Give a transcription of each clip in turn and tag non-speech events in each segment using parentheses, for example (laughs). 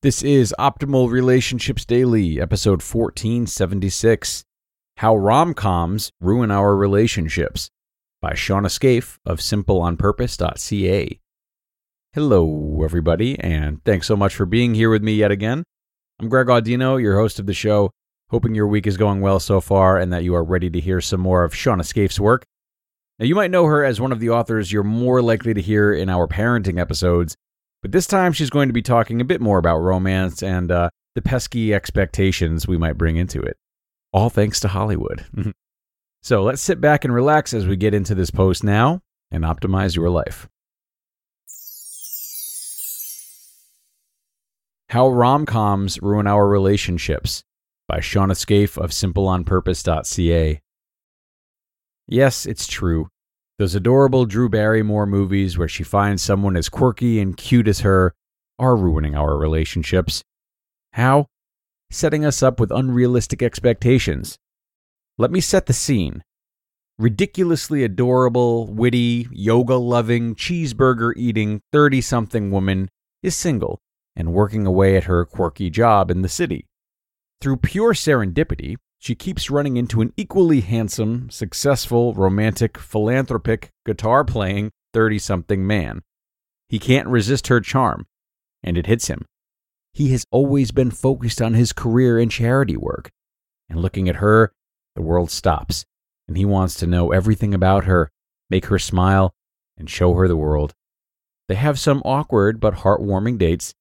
This is Optimal Relationships Daily, episode 1476 How Rom Coms Ruin Our Relationships by Shauna Scaife of simpleonpurpose.ca. Hello, everybody, and thanks so much for being here with me yet again. I'm Greg Audino, your host of the show, hoping your week is going well so far and that you are ready to hear some more of Shauna Scaife's work. Now, you might know her as one of the authors you're more likely to hear in our parenting episodes but this time she's going to be talking a bit more about romance and uh, the pesky expectations we might bring into it. All thanks to Hollywood. (laughs) so let's sit back and relax as we get into this post now and optimize your life. How Rom Coms Ruin Our Relationships by Shauna Scaife of SimpleOnPurpose.ca. Yes, it's true. Those adorable Drew Barrymore movies where she finds someone as quirky and cute as her are ruining our relationships. How? Setting us up with unrealistic expectations. Let me set the scene. Ridiculously adorable, witty, yoga loving, cheeseburger eating 30 something woman is single and working away at her quirky job in the city. Through pure serendipity, she keeps running into an equally handsome, successful, romantic, philanthropic, guitar playing 30 something man. He can't resist her charm, and it hits him. He has always been focused on his career and charity work, and looking at her, the world stops, and he wants to know everything about her, make her smile, and show her the world. They have some awkward but heartwarming dates.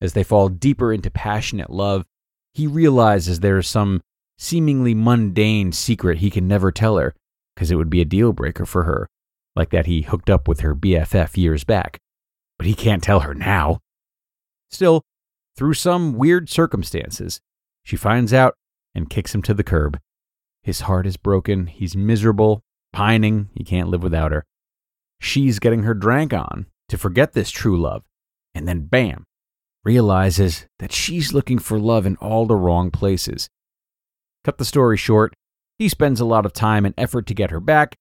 As they fall deeper into passionate love, he realizes there is some seemingly mundane secret he can never tell her because it would be a deal breaker for her, like that he hooked up with her BFF years back. But he can't tell her now. Still, through some weird circumstances, she finds out and kicks him to the curb. His heart is broken, he's miserable, pining, he can't live without her. She's getting her drank on to forget this true love, and then bam, realizes that she's looking for love in all the wrong places. Cut the story short, he spends a lot of time and effort to get her back.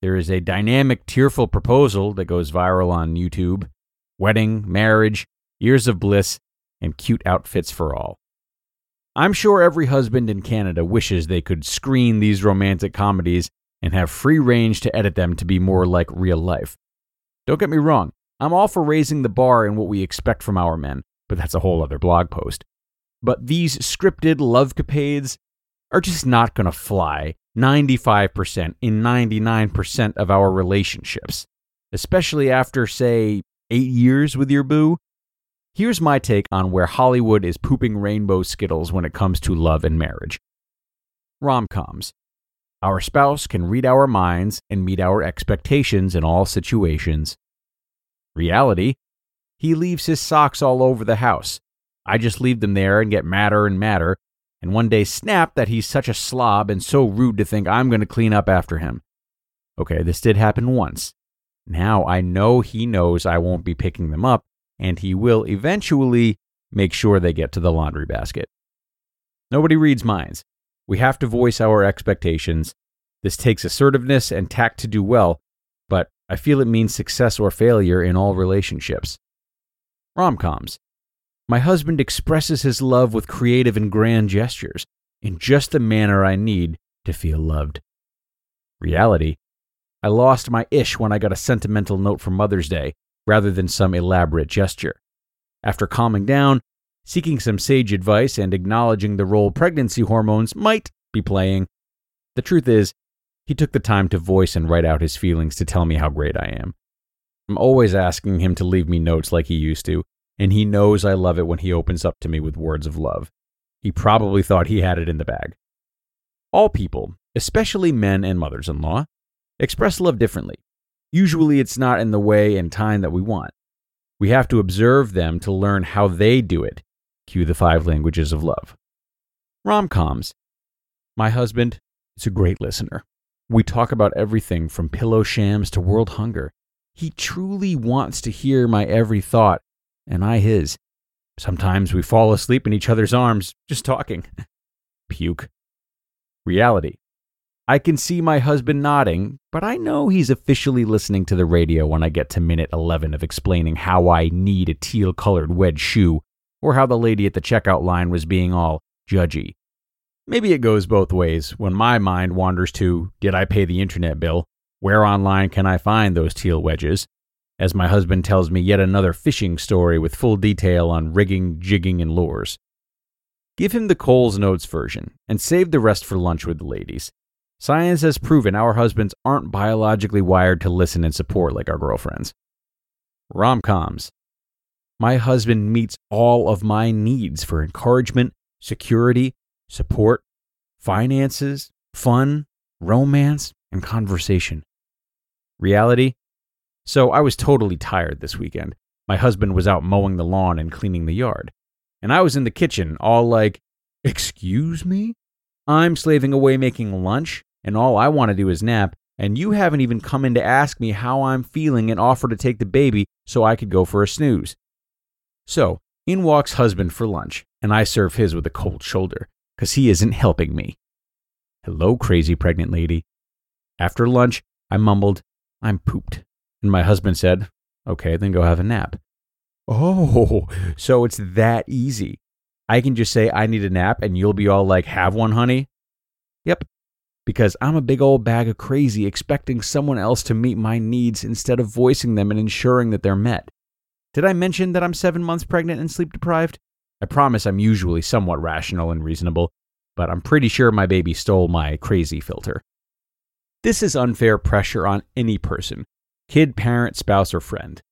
There is a dynamic, tearful proposal that goes viral on YouTube wedding, marriage, years of bliss, and cute outfits for all. I'm sure every husband in Canada wishes they could screen these romantic comedies and have free range to edit them to be more like real life. Don't get me wrong, I'm all for raising the bar in what we expect from our men, but that's a whole other blog post. But these scripted love capades are just not going to fly 95% in 99% of our relationships, especially after, say, eight years with your boo. Here's my take on where Hollywood is pooping rainbow skittles when it comes to love and marriage. Rom coms. Our spouse can read our minds and meet our expectations in all situations. Reality. He leaves his socks all over the house. I just leave them there and get madder and madder and one day snap that he's such a slob and so rude to think I'm going to clean up after him. Okay, this did happen once. Now I know he knows I won't be picking them up, and he will eventually make sure they get to the laundry basket. Nobody reads minds. We have to voice our expectations. This takes assertiveness and tact to do well, but I feel it means success or failure in all relationships. Rom coms. My husband expresses his love with creative and grand gestures, in just the manner I need to feel loved. Reality I lost my ish when I got a sentimental note for Mother's Day rather than some elaborate gesture. After calming down, seeking some sage advice and acknowledging the role pregnancy hormones might be playing. The truth is, he took the time to voice and write out his feelings to tell me how great I am. I'm always asking him to leave me notes like he used to, and he knows I love it when he opens up to me with words of love. He probably thought he had it in the bag. All people, especially men and mothers in law, express love differently. Usually it's not in the way and time that we want. We have to observe them to learn how they do it. Cue the five languages of love. Rom coms. My husband is a great listener. We talk about everything from pillow shams to world hunger. He truly wants to hear my every thought, and I his. Sometimes we fall asleep in each other's arms just talking. (laughs) Puke. Reality. I can see my husband nodding, but I know he's officially listening to the radio when I get to minute 11 of explaining how I need a teal colored wedge shoe, or how the lady at the checkout line was being all judgy. Maybe it goes both ways when my mind wanders to Did I pay the internet bill? Where online can I find those teal wedges? As my husband tells me yet another fishing story with full detail on rigging, jigging, and lures. Give him the Coles Notes version and save the rest for lunch with the ladies. Science has proven our husbands aren't biologically wired to listen and support like our girlfriends. Rom coms. My husband meets all of my needs for encouragement, security, support, finances, fun, romance, and conversation. Reality? So I was totally tired this weekend. My husband was out mowing the lawn and cleaning the yard. And I was in the kitchen, all like, Excuse me? I'm slaving away making lunch, and all I want to do is nap, and you haven't even come in to ask me how I'm feeling and offer to take the baby so I could go for a snooze. So, in walks husband for lunch, and I serve his with a cold shoulder, because he isn't helping me. Hello, crazy pregnant lady. After lunch, I mumbled, I'm pooped. And my husband said, Okay, then go have a nap. Oh, (laughs) so it's that easy. I can just say I need a nap and you'll be all like, Have one, honey? Yep, because I'm a big old bag of crazy expecting someone else to meet my needs instead of voicing them and ensuring that they're met. Did I mention that I'm seven months pregnant and sleep deprived? I promise I'm usually somewhat rational and reasonable, but I'm pretty sure my baby stole my crazy filter. This is unfair pressure on any person kid, parent, spouse, or friend.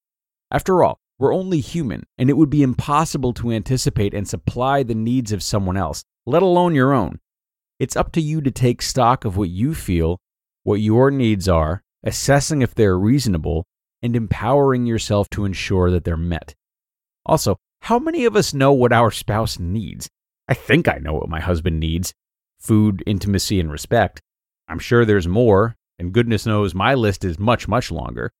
After all, we're only human, and it would be impossible to anticipate and supply the needs of someone else, let alone your own. It's up to you to take stock of what you feel, what your needs are, assessing if they're reasonable, and empowering yourself to ensure that they're met. Also, how many of us know what our spouse needs? I think I know what my husband needs food, intimacy, and respect. I'm sure there's more, and goodness knows my list is much, much longer.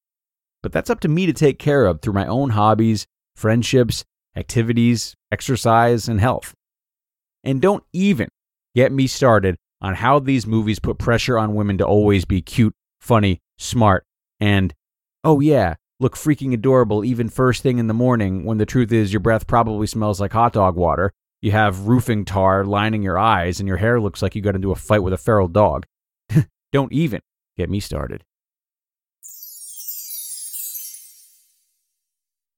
But that's up to me to take care of through my own hobbies, friendships, activities, exercise, and health. And don't even get me started on how these movies put pressure on women to always be cute, funny, smart, and, oh yeah, look freaking adorable even first thing in the morning when the truth is your breath probably smells like hot dog water. You have roofing tar lining your eyes and your hair looks like you got into a fight with a feral dog. (laughs) Don't even get me started.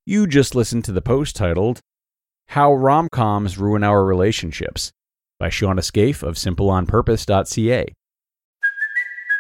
You just listened to the post titled, How Rom Coms Ruin Our Relationships by Shauna Scaife of simpleonpurpose.ca.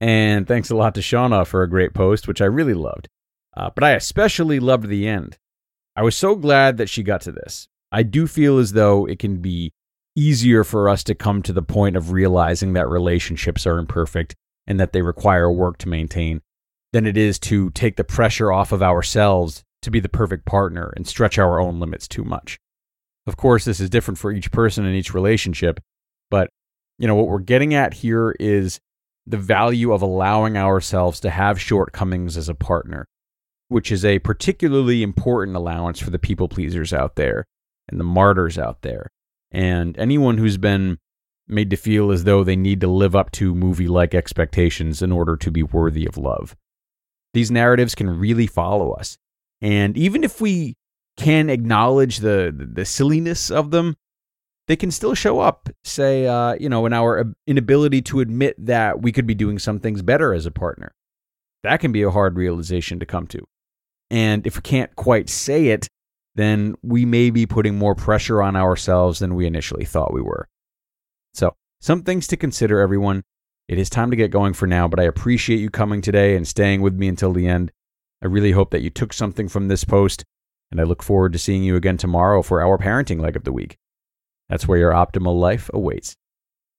And thanks a lot to Shauna for a great post, which I really loved. Uh, but I especially loved the end. I was so glad that she got to this. I do feel as though it can be easier for us to come to the point of realizing that relationships are imperfect and that they require work to maintain than it is to take the pressure off of ourselves to be the perfect partner and stretch our own limits too much. Of course, this is different for each person in each relationship, but you know what we're getting at here is the value of allowing ourselves to have shortcomings as a partner, which is a particularly important allowance for the people pleasers out there and the martyrs out there and anyone who's been made to feel as though they need to live up to movie like expectations in order to be worthy of love. These narratives can really follow us. And even if we can acknowledge the, the silliness of them, they can still show up, say, uh, you know, in our inability to admit that we could be doing some things better as a partner. That can be a hard realization to come to. And if we can't quite say it, then we may be putting more pressure on ourselves than we initially thought we were. So, some things to consider, everyone. It is time to get going for now, but I appreciate you coming today and staying with me until the end. I really hope that you took something from this post, and I look forward to seeing you again tomorrow for our parenting leg of the week. That's where your optimal life awaits.